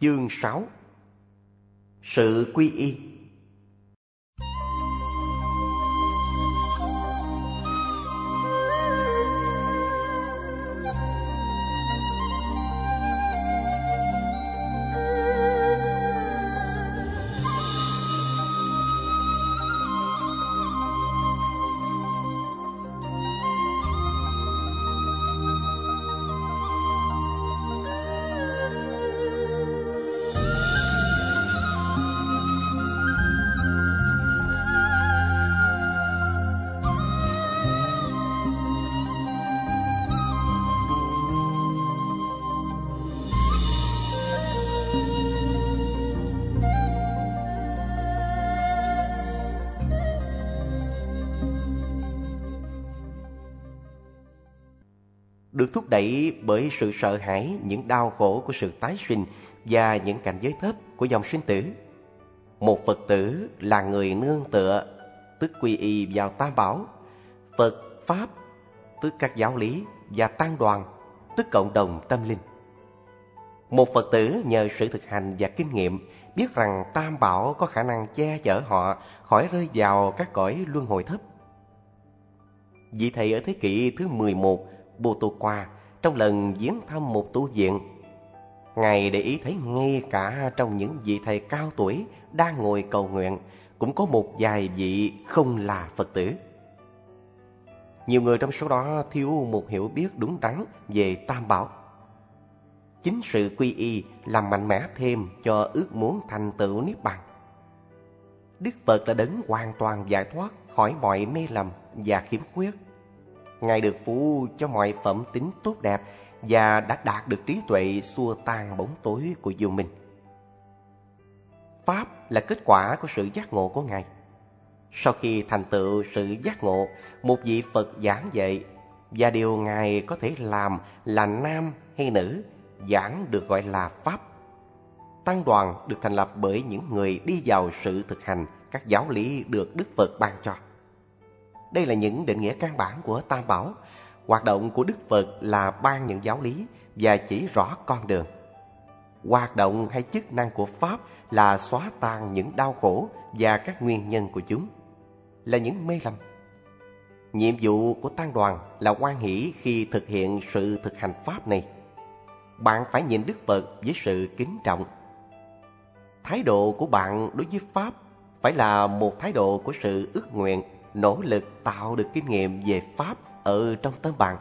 Chương 6 Sự quy y. được thúc đẩy bởi sự sợ hãi những đau khổ của sự tái sinh và những cảnh giới thấp của dòng sinh tử. Một Phật tử là người nương tựa, tức quy y vào tam bảo, Phật, Pháp, tức các giáo lý và tăng đoàn, tức cộng đồng tâm linh. Một Phật tử nhờ sự thực hành và kinh nghiệm biết rằng tam bảo có khả năng che chở họ khỏi rơi vào các cõi luân hồi thấp. Vị thầy ở thế kỷ thứ 11 Bồ Tô Qua trong lần viếng thăm một tu viện. Ngài để ý thấy ngay cả trong những vị thầy cao tuổi đang ngồi cầu nguyện, cũng có một vài vị không là Phật tử. Nhiều người trong số đó thiếu một hiểu biết đúng đắn về Tam Bảo. Chính sự quy y làm mạnh mẽ thêm cho ước muốn thành tựu Niết Bàn. Đức Phật đã đấng hoàn toàn giải thoát khỏi mọi mê lầm và khiếm khuyết Ngài được phú cho mọi phẩm tính tốt đẹp và đã đạt được trí tuệ xua tan bóng tối của vô minh. Pháp là kết quả của sự giác ngộ của Ngài. Sau khi thành tựu sự giác ngộ, một vị Phật giảng dạy và điều Ngài có thể làm là nam hay nữ giảng được gọi là Pháp. Tăng đoàn được thành lập bởi những người đi vào sự thực hành các giáo lý được Đức Phật ban cho. Đây là những định nghĩa căn bản của Tam Bảo. Hoạt động của Đức Phật là ban những giáo lý và chỉ rõ con đường. Hoạt động hay chức năng của Pháp là xóa tan những đau khổ và các nguyên nhân của chúng, là những mê lầm. Nhiệm vụ của tăng đoàn là quan hỷ khi thực hiện sự thực hành Pháp này. Bạn phải nhìn Đức Phật với sự kính trọng. Thái độ của bạn đối với Pháp phải là một thái độ của sự ước nguyện nỗ lực tạo được kinh nghiệm về Pháp ở trong tâm bạn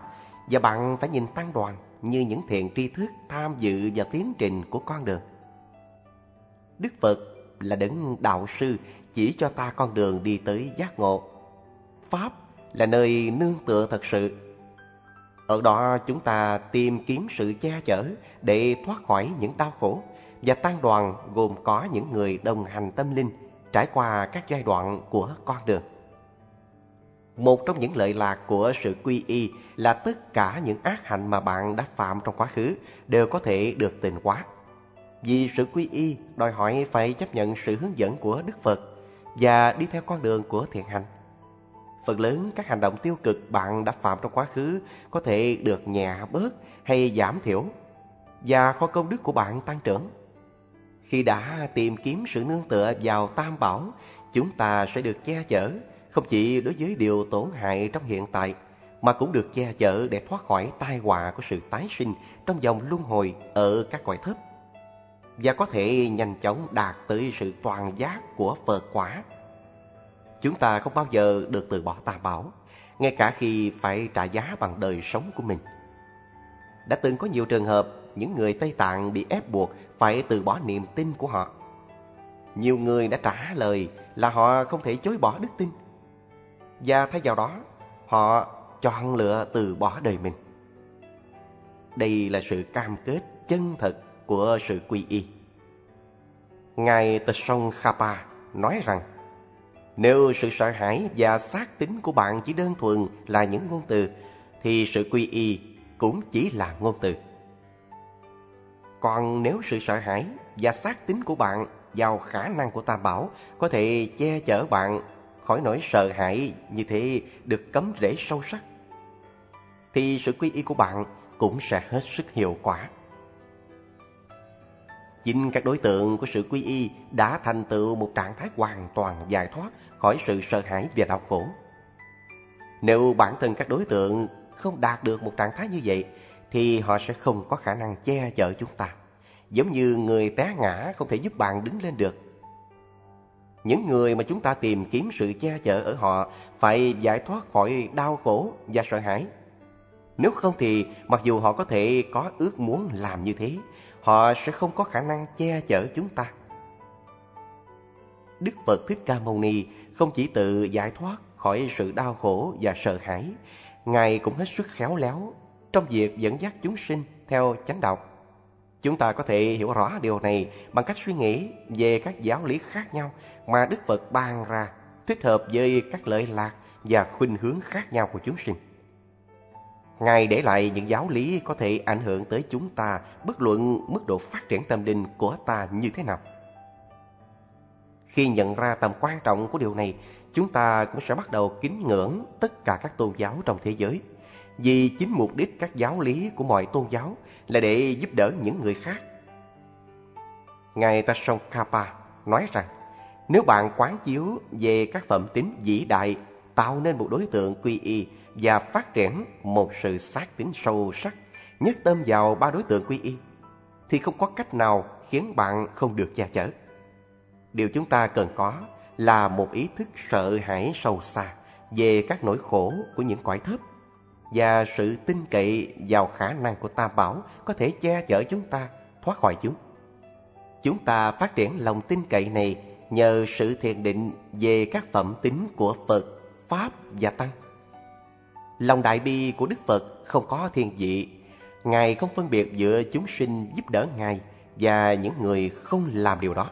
và bạn phải nhìn tăng đoàn như những thiện tri thức tham dự vào tiến trình của con đường. Đức Phật là đấng đạo sư chỉ cho ta con đường đi tới giác ngộ. Pháp là nơi nương tựa thật sự. Ở đó chúng ta tìm kiếm sự che chở để thoát khỏi những đau khổ và tăng đoàn gồm có những người đồng hành tâm linh trải qua các giai đoạn của con đường. Một trong những lợi lạc của sự quy y là tất cả những ác hạnh mà bạn đã phạm trong quá khứ đều có thể được tịnh hóa. Vì sự quy y đòi hỏi phải chấp nhận sự hướng dẫn của Đức Phật và đi theo con đường của thiện hành. Phần lớn các hành động tiêu cực bạn đã phạm trong quá khứ có thể được nhẹ bớt hay giảm thiểu và kho công đức của bạn tăng trưởng. Khi đã tìm kiếm sự nương tựa vào Tam Bảo, chúng ta sẽ được che chở không chỉ đối với điều tổn hại trong hiện tại mà cũng được che chở để thoát khỏi tai họa của sự tái sinh trong dòng luân hồi ở các cõi thấp và có thể nhanh chóng đạt tới sự toàn giác của Phật quả. Chúng ta không bao giờ được từ bỏ tà bảo, ngay cả khi phải trả giá bằng đời sống của mình. Đã từng có nhiều trường hợp những người Tây Tạng bị ép buộc phải từ bỏ niềm tin của họ. Nhiều người đã trả lời là họ không thể chối bỏ đức tin và thay vào đó, họ chọn lựa từ bỏ đời mình. Đây là sự cam kết chân thật của sự quy y. Ngài Tsong Khapa nói rằng, nếu sự sợ hãi và xác tính của bạn chỉ đơn thuần là những ngôn từ, thì sự quy y cũng chỉ là ngôn từ. Còn nếu sự sợ hãi và xác tính của bạn vào khả năng của Tam Bảo có thể che chở bạn khỏi nỗi sợ hãi như thế được cấm rễ sâu sắc, thì sự quy y của bạn cũng sẽ hết sức hiệu quả. Chính các đối tượng của sự quy y đã thành tựu một trạng thái hoàn toàn giải thoát khỏi sự sợ hãi và đau khổ. Nếu bản thân các đối tượng không đạt được một trạng thái như vậy, thì họ sẽ không có khả năng che chở chúng ta. Giống như người té ngã không thể giúp bạn đứng lên được. Những người mà chúng ta tìm kiếm sự che chở ở họ phải giải thoát khỏi đau khổ và sợ hãi. Nếu không thì mặc dù họ có thể có ước muốn làm như thế, họ sẽ không có khả năng che chở chúng ta. Đức Phật Thích Ca Mâu Ni không chỉ tự giải thoát khỏi sự đau khổ và sợ hãi, Ngài cũng hết sức khéo léo trong việc dẫn dắt chúng sinh theo chánh đạo. Chúng ta có thể hiểu rõ điều này bằng cách suy nghĩ về các giáo lý khác nhau mà Đức Phật ban ra, thích hợp với các lợi lạc và khuynh hướng khác nhau của chúng sinh. Ngài để lại những giáo lý có thể ảnh hưởng tới chúng ta bất luận mức độ phát triển tâm linh của ta như thế nào. Khi nhận ra tầm quan trọng của điều này, chúng ta cũng sẽ bắt đầu kính ngưỡng tất cả các tôn giáo trong thế giới. Vì chính mục đích các giáo lý của mọi tôn giáo là để giúp đỡ những người khác. Ngài Tsongkhapa nói rằng, nếu bạn quán chiếu về các phẩm tính vĩ đại tạo nên một đối tượng quy y và phát triển một sự xác tín sâu sắc, nhất tâm vào ba đối tượng quy y, thì không có cách nào khiến bạn không được che chở. Điều chúng ta cần có là một ý thức sợ hãi sâu xa về các nỗi khổ của những cõi thấp và sự tin cậy vào khả năng của Tam Bảo có thể che chở chúng ta thoát khỏi chúng. Chúng ta phát triển lòng tin cậy này nhờ sự thiền định về các phẩm tính của Phật, Pháp và Tăng. Lòng đại bi của Đức Phật không có thiên vị. Ngài không phân biệt giữa chúng sinh giúp đỡ Ngài và những người không làm điều đó.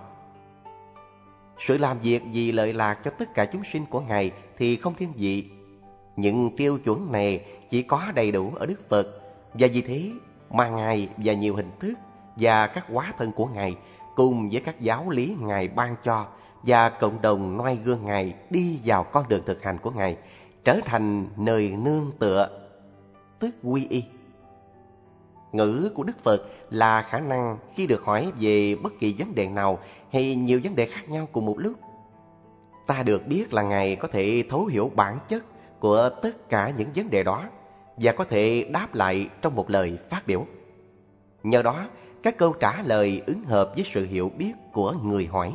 Sự làm việc vì lợi lạc cho tất cả chúng sinh của Ngài thì không thiên vị. Những tiêu chuẩn này chỉ có đầy đủ ở Đức Phật và vì thế mà Ngài và nhiều hình thức và các hóa thân của Ngài cùng với các giáo lý Ngài ban cho và cộng đồng noi gương Ngài đi vào con đường thực hành của Ngài trở thành nơi nương tựa, tức quy y. Ngữ của Đức Phật là khả năng khi được hỏi về bất kỳ vấn đề nào hay nhiều vấn đề khác nhau cùng một lúc. Ta được biết là Ngài có thể thấu hiểu bản chất của tất cả những vấn đề đó và có thể đáp lại trong một lời phát biểu. Nhờ đó, các câu trả lời ứng hợp với sự hiểu biết của người hỏi.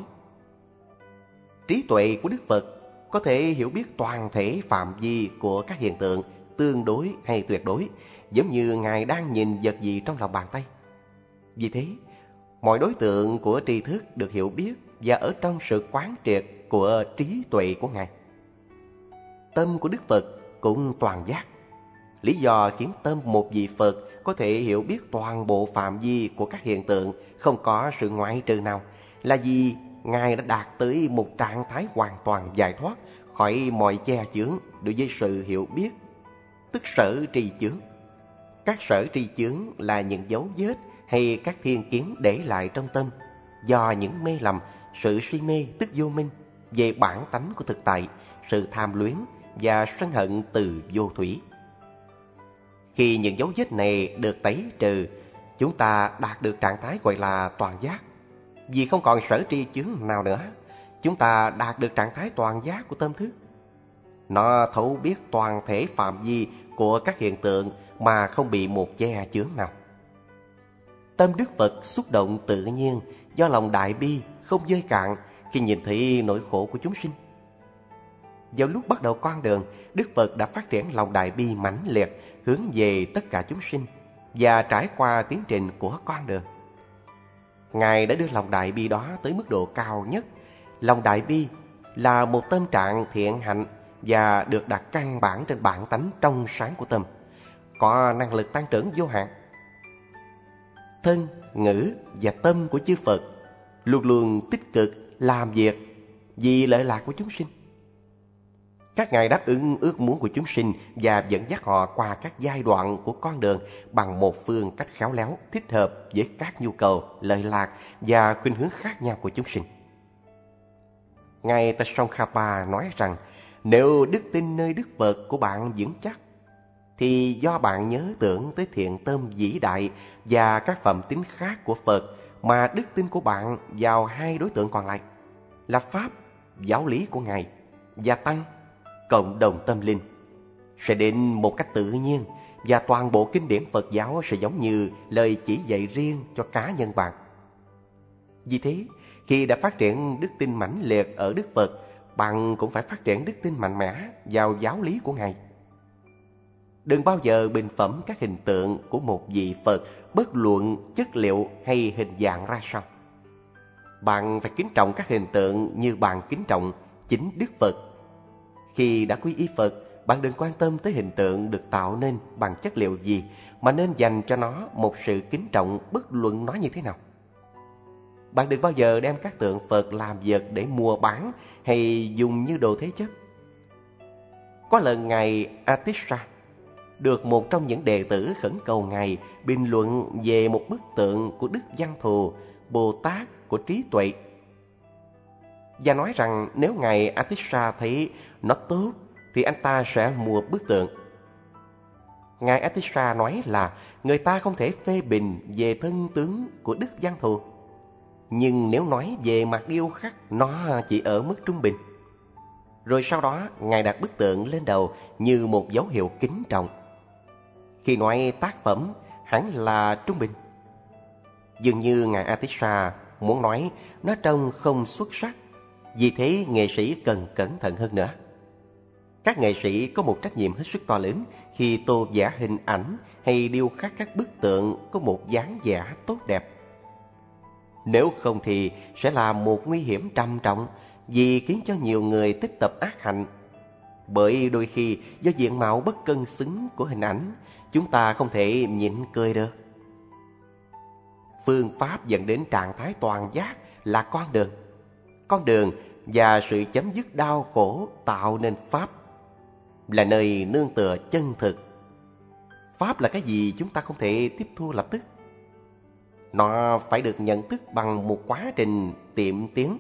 Trí tuệ của Đức Phật có thể hiểu biết toàn thể phạm vi của các hiện tượng tương đối hay tuyệt đối, giống như Ngài đang nhìn vật gì trong lòng bàn tay. Vì thế, mọi đối tượng của tri thức được hiểu biết và ở trong sự quán triệt của trí tuệ của Ngài. Tâm của Đức Phật cũng toàn giác. Lý do khiến tâm một vị Phật có thể hiểu biết toàn bộ phạm vi của các hiện tượng không có sự ngoại trừ nào là vì Ngài đã đạt tới một trạng thái hoàn toàn giải thoát khỏi mọi che chướng đối với sự hiểu biết, tức sở trì chướng. Các sở trì chướng là những dấu vết hay các thiên kiến để lại trong tâm do những mê lầm, sự suy mê tức vô minh về bản tánh của thực tại, sự tham luyến và sân hận từ vô thủy. Khi những dấu vết này được tẩy trừ, chúng ta đạt được trạng thái gọi là toàn giác. Vì không còn sở tri chướng nào nữa, chúng ta đạt được trạng thái toàn giác của tâm thức. Nó thấu biết toàn thể phạm vi của các hiện tượng mà không bị một che chướng nào. Tâm Đức Phật xúc động tự nhiên do lòng đại bi không dơi cạn khi nhìn thấy nỗi khổ của chúng sinh. Vào lúc bắt đầu con đường, Đức Phật đã phát triển lòng đại bi mãnh liệt hướng về tất cả chúng sinh và trải qua tiến trình của con đường. Ngài đã đưa lòng đại bi đó tới mức độ cao nhất. Lòng đại bi là một tâm trạng thiện hạnh và được đặt căn bản trên bản tánh trong sáng của tâm, có năng lực tăng trưởng vô hạn. Thân, ngữ và tâm của chư Phật luôn luôn tích cực làm việc vì lợi lạc của chúng sinh. Các ngài đáp ứng ước muốn của chúng sinh và dẫn dắt họ qua các giai đoạn của con đường bằng một phương cách khéo léo, thích hợp với các nhu cầu, lợi lạc và khuynh hướng khác nhau của chúng sinh. Ngài Tsongkhapa nói rằng nếu đức tin nơi Đức Phật của bạn vững chắc thì do bạn nhớ tưởng tới thiện tâm vĩ đại và các phẩm tính khác của Phật mà đức tin của bạn vào hai đối tượng còn lại là Pháp, giáo lý của Ngài và Tăng, cộng đồng tâm linh sẽ đến một cách tự nhiên và toàn bộ kinh điển Phật giáo sẽ giống như lời chỉ dạy riêng cho cá nhân bạn. Vì thế, khi đã phát triển đức tin mãnh liệt ở Đức Phật, bạn cũng phải phát triển đức tin mạnh mẽ vào giáo lý của Ngài. Đừng bao giờ bình phẩm các hình tượng của một vị Phật bất luận chất liệu hay hình dạng ra sao. Bạn phải kính trọng các hình tượng như bạn kính trọng chính Đức Phật. Khi đã quy y Phật, bạn đừng quan tâm tới hình tượng được tạo nên bằng chất liệu gì, mà nên dành cho nó một sự kính trọng bất luận nó như thế nào. Bạn đừng bao giờ đem các tượng Phật làm vật để mua bán hay dùng như đồ thế chấp. Có lần Ngài Atisha được một trong những đệ tử khẩn cầu Ngài bình luận về một bức tượng của Đức Văn Thù, Bồ Tát của trí tuệ. Và nói rằng nếu Ngài Atisha thấy nó tốt thì anh ta sẽ mua bức tượng. Ngài Atisha nói là người ta không thể phê bình về thân tướng của Đức Văn Thù. Nhưng nếu nói về mặt điêu khắc, nó chỉ ở mức trung bình. Rồi sau đó, Ngài đặt bức tượng lên đầu như một dấu hiệu kính trọng. Khi nói tác phẩm, hẳn là trung bình. Dường như Ngài Atisha muốn nói nó trông không xuất sắc, vì thế nghệ sĩ cần cẩn thận hơn nữa. Các nghệ sĩ có một trách nhiệm hết sức to lớn khi tô vẽ hình ảnh hay điêu khắc các bức tượng có một dáng vẻ tốt đẹp. Nếu không thì sẽ là một nguy hiểm trầm trọng vì khiến cho nhiều người tích tập ác hạnh. Bởi đôi khi do diện mạo bất cân xứng của hình ảnh, chúng ta không thể nhịn cười được. Phương pháp dẫn đến trạng thái toàn giác là con đường. Con đường và sự chấm dứt đau khổ tạo nên Pháp là nơi nương tựa chân thực. Pháp là cái gì chúng ta không thể tiếp thu lập tức. Nó phải được nhận thức bằng một quá trình tiệm tiến.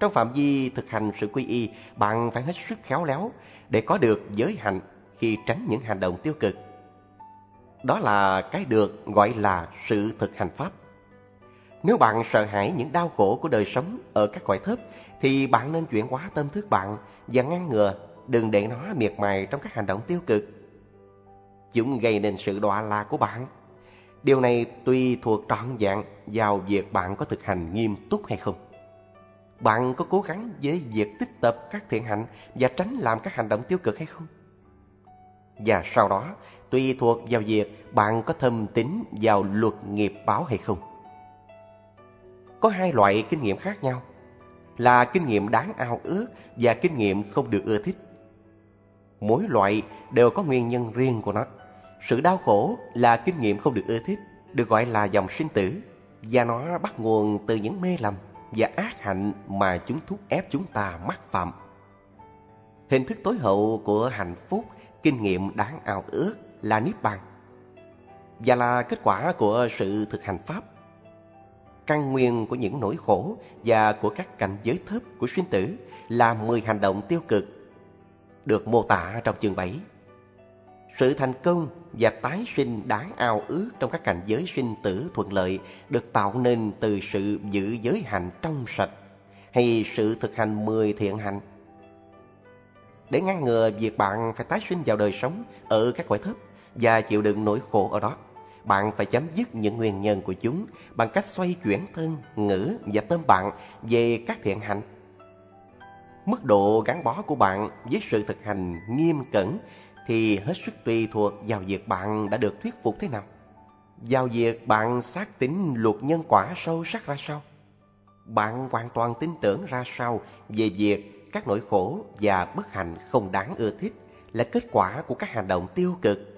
Trong phạm vi thực hành sự quy y, bạn phải hết sức khéo léo để có được giới hạnh khi tránh những hành động tiêu cực. Đó là cái được gọi là sự thực hành Pháp. Nếu bạn sợ hãi những đau khổ của đời sống ở các cõi thấp, thì bạn nên chuyển hóa tâm thức bạn và ngăn ngừa đừng để nó miệt mài trong các hành động tiêu cực. Chúng gây nên sự đọa lạc của bạn. Điều này tùy thuộc trọn vẹn vào việc bạn có thực hành nghiêm túc hay không. Bạn có cố gắng với việc tích tập các thiện hạnh và tránh làm các hành động tiêu cực hay không? Và sau đó, tùy thuộc vào việc bạn có thâm tín vào luật nghiệp báo hay không. Có hai loại kinh nghiệm khác nhau, là kinh nghiệm đáng ao ước và kinh nghiệm không được ưa thích. Mỗi loại đều có nguyên nhân riêng của nó. Sự đau khổ là kinh nghiệm không được ưa thích, được gọi là dòng sinh tử, và nó bắt nguồn từ những mê lầm và ác hạnh mà chúng thúc ép chúng ta mắc phạm. Hình thức tối hậu của hạnh phúc, kinh nghiệm đáng ao ước là Niết Bàn và là kết quả của sự thực hành Pháp. Căn nguyên của những nỗi khổ và của các cảnh giới thấp của sinh tử là 10 hành động tiêu cực được mô tả trong chương 7. Sự thành công và tái sinh đáng ao ước trong các cảnh giới sinh tử thuận lợi được tạo nên từ sự giữ giới hạnh trong sạch hay sự thực hành mười thiện hạnh Để ngăn ngừa việc bạn phải tái sinh vào đời sống ở các cõi thấp và chịu đựng nỗi khổ ở đó, bạn phải chấm dứt những nguyên nhân của chúng bằng cách xoay chuyển thân, ngữ và tâm bạn về các thiện hạnh. Mức độ gắn bó của bạn với sự thực hành nghiêm cẩn thì hết sức tùy thuộc vào việc bạn đã được thuyết phục thế nào. Vào việc bạn xác tín luật nhân quả sâu sắc ra sao. Bạn hoàn toàn tin tưởng ra sao về việc các nỗi khổ và bất hạnh không đáng ưa thích là kết quả của các hành động tiêu cực.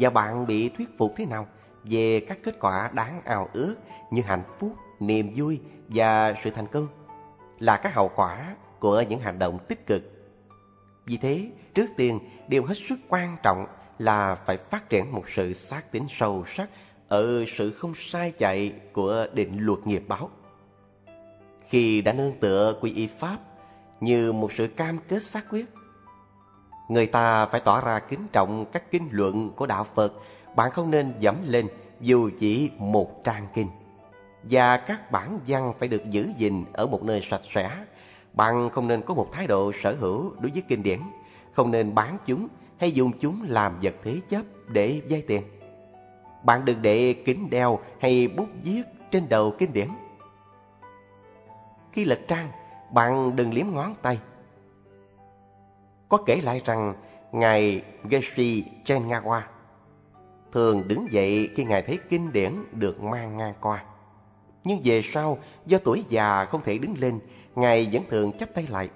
Và bạn bị thuyết phục thế nào về các kết quả đáng ao ước như hạnh phúc, niềm vui và sự thành công là các hậu quả của những hành động tích cực. Vì thế, trước tiên, điều hết sức quan trọng là phải phát triển một sự xác tín sâu sắc ở sự không sai chạy của định luật nghiệp báo. Khi đã nương tựa quy y Pháp như một sự cam kết xác quyết, người ta phải tỏ ra kính trọng các kinh luận của Đạo Phật, bạn không nên dẫm lên dù chỉ một trang kinh. và các bản văn phải được giữ gìn ở một nơi sạch sẽ. Bạn không nên có một thái độ sở hữu đối với kinh điển, không nên bán chúng hay dùng chúng làm vật thế chấp để vay tiền. Bạn đừng để kính đeo hay bút viết trên đầu kinh điển. Khi lật trang, bạn đừng liếm ngón tay. Có kể lại rằng Ngài Geshe Chengawa thường đứng dậy khi Ngài thấy kinh điển được mang ngang qua. Nhưng về sau, do tuổi già không thể đứng lên, Ngài vẫn thường chắp tay lại.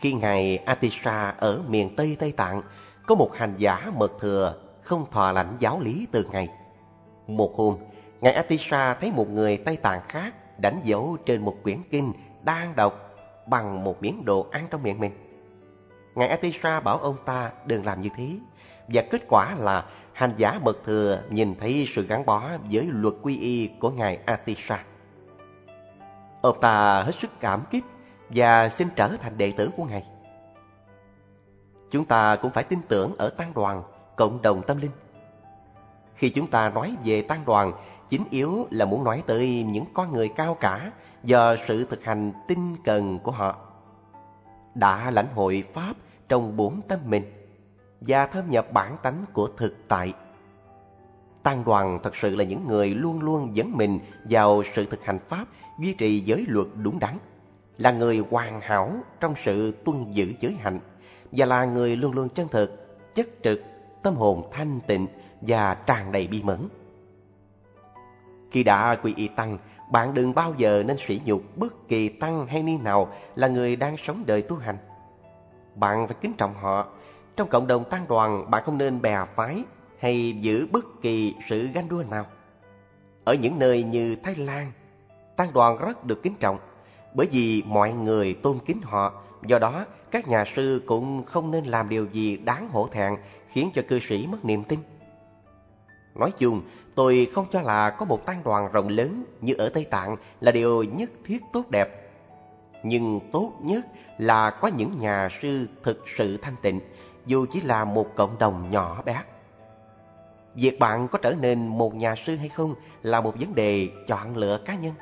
Khi Ngài Atisha ở miền Tây Tây Tạng, có một hành giả mật thừa không thọ lãnh giáo lý từ Ngài. Một hôm, Ngài Atisha thấy một người Tây Tạng khác đánh dấu trên một quyển kinh đang đọc bằng một miếng đồ ăn trong miệng mình. Ngài Atisha bảo ông ta đừng làm như thế, và kết quả là hành giả bậc thừa nhìn thấy sự gắn bó với luật quy y của Ngài Atisha. Ông ta hết sức cảm kích và xin trở thành đệ tử của Ngài. Chúng ta cũng phải tin tưởng ở tăng đoàn, cộng đồng tâm linh. Khi chúng ta nói về tăng đoàn, chính yếu là muốn nói tới những con người cao cả do sự thực hành tinh cần của họ. Đã lãnh hội Pháp trong bốn tâm mình và thâm nhập bản tánh của thực tại. Tăng đoàn thật sự là những người luôn luôn dẫn mình vào sự thực hành Pháp, duy trì giới luật đúng đắn, là người hoàn hảo trong sự tuân giữ giới hạnh và là người luôn luôn chân thực, chất trực, tâm hồn thanh tịnh và tràn đầy bi mẫn. Khi đã quy y tăng, bạn đừng bao giờ nên sỉ nhục bất kỳ tăng hay ni nào là người đang sống đời tu hành. Bạn phải kính trọng họ. Trong cộng đồng tăng đoàn, bạn không nên bè phái hay giữ bất kỳ sự ganh đua nào. Ở những nơi như Thái Lan, tăng đoàn rất được kính trọng bởi vì mọi người tôn kính họ. Do đó, các nhà sư cũng không nên làm điều gì đáng hổ thẹn khiến cho cư sĩ mất niềm tin. Nói chung, tôi không cho là có một tăng đoàn rộng lớn như ở Tây Tạng là điều nhất thiết tốt đẹp. Nhưng tốt nhất là có những nhà sư thực sự thanh tịnh, dù chỉ là một cộng đồng nhỏ bé. Việc bạn có trở nên một nhà sư hay không là một vấn đề chọn lựa cá nhân.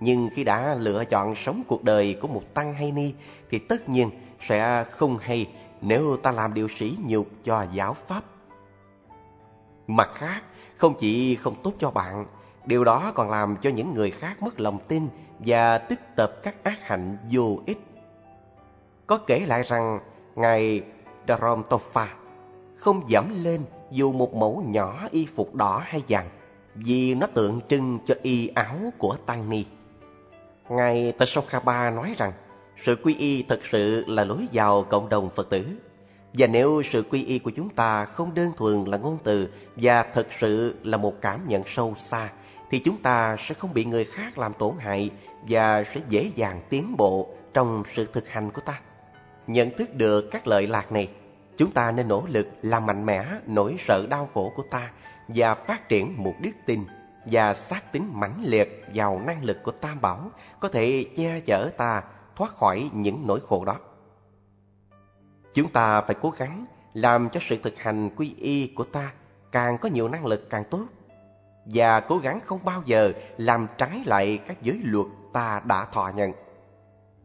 Nhưng khi đã lựa chọn sống cuộc đời của một tăng hay ni thì tất nhiên sẽ không hay nếu ta làm điều sĩ nhục cho giáo pháp. Mặt khác, không chỉ không tốt cho bạn, điều đó còn làm cho những người khác mất lòng tin và tích tập các ác hạnh vô ích. Có kể lại rằng Ngài Darom không giảm lên dù một mẫu nhỏ y phục đỏ hay vàng vì nó tượng trưng cho y áo của Tăng Ni. Ngài Tashokhaba nói rằng sự quy y thật sự là lối vào cộng đồng Phật tử. Và nếu sự quy y của chúng ta không đơn thuần là ngôn từ và thật sự là một cảm nhận sâu xa, thì chúng ta sẽ không bị người khác làm tổn hại và sẽ dễ dàng tiến bộ trong sự thực hành của ta. Nhận thức được các lợi lạc này, chúng ta nên nỗ lực làm mạnh mẽ nỗi sợ đau khổ của ta và phát triển một đức tin và xác tính mãnh liệt vào năng lực của Tam Bảo có thể che chở ta thoát khỏi những nỗi khổ đó. Chúng ta phải cố gắng làm cho sự thực hành quy y của ta càng có nhiều năng lực càng tốt và cố gắng không bao giờ làm trái lại các giới luật ta đã thọ nhận.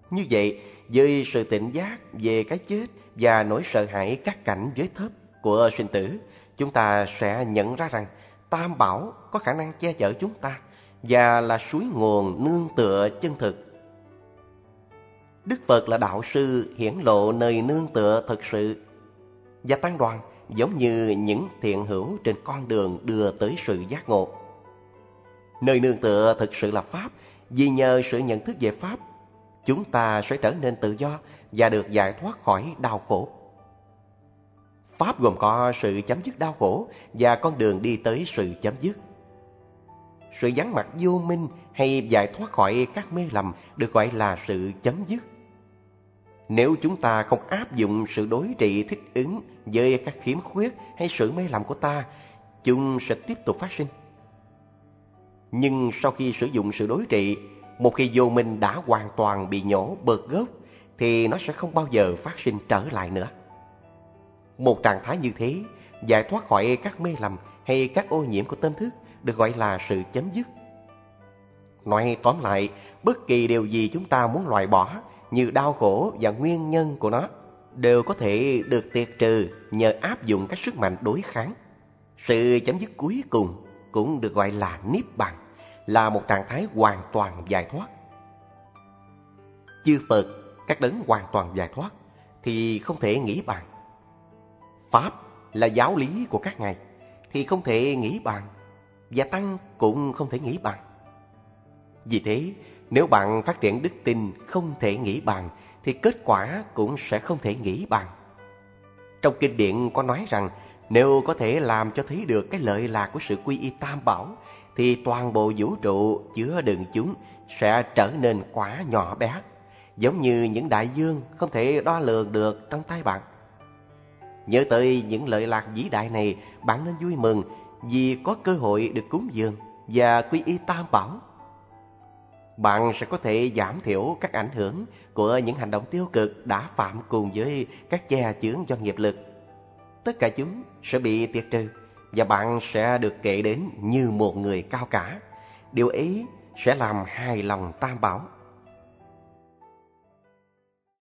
Như vậy, với sự tỉnh giác về cái chết và nỗi sợ hãi các cảnh giới thấp của sinh tử, chúng ta sẽ nhận ra rằng Tam Bảo có khả năng che chở chúng ta và là suối nguồn nương tựa chân thực. Đức Phật là đạo sư hiển lộ nơi nương tựa thực sự và tăng đoàn giống như những thiện hữu trên con đường đưa tới sự giác ngộ. Nơi nương tựa thực sự là Pháp, vì nhờ sự nhận thức về Pháp, chúng ta sẽ trở nên tự do và được giải thoát khỏi đau khổ. Pháp gồm có sự chấm dứt đau khổ và con đường đi tới sự chấm dứt. Sự vắng mặt vô minh hay giải thoát khỏi các mê lầm được gọi là sự chấm dứt. Nếu chúng ta không áp dụng sự đối trị thích ứng với các khiếm khuyết hay sự mê lầm của ta, chúng sẽ tiếp tục phát sinh. Nhưng sau khi sử dụng sự đối trị, một khi vô minh đã hoàn toàn bị nhổ bợt gốc, thì nó sẽ không bao giờ phát sinh trở lại nữa. Một trạng thái như thế, giải thoát khỏi các mê lầm hay các ô nhiễm của tâm thức được gọi là sự chấm dứt. Nói tóm lại, bất kỳ điều gì chúng ta muốn loại bỏ như đau khổ và nguyên nhân của nó đều có thể được tiệt trừ nhờ áp dụng các sức mạnh đối kháng. Sự chấm dứt cuối cùng cũng được gọi là Niết Bàn, là một trạng thái hoàn toàn giải thoát. Chư Phật, các đấng hoàn toàn giải thoát, thì không thể nghĩ bàn. Pháp là giáo lý của các ngài, thì không thể nghĩ bàn, và Tăng cũng không thể nghĩ bàn. Vì thế, nếu bạn phát triển đức tin không thể nghĩ bàn, thì kết quả cũng sẽ không thể nghĩ bàn. Trong kinh điển có nói rằng, nếu có thể làm cho thấy được cái lợi lạc của sự quy y tam bảo, thì toàn bộ vũ trụ chứa đựng chúng sẽ trở nên quá nhỏ bé, giống như những đại dương không thể đo lường được trong tay bạn. Nhớ tới những lợi lạc vĩ đại này, bạn nên vui mừng vì có cơ hội được cúng dường và quy y tam bảo. Bạn sẽ có thể giảm thiểu các ảnh hưởng của những hành động tiêu cực đã phạm cùng với các che chướng do nghiệp lực. Tất cả chúng sẽ bị tiệt trừ và bạn sẽ được kể đến như một người cao cả. Điều ấy sẽ làm hài lòng tam bảo.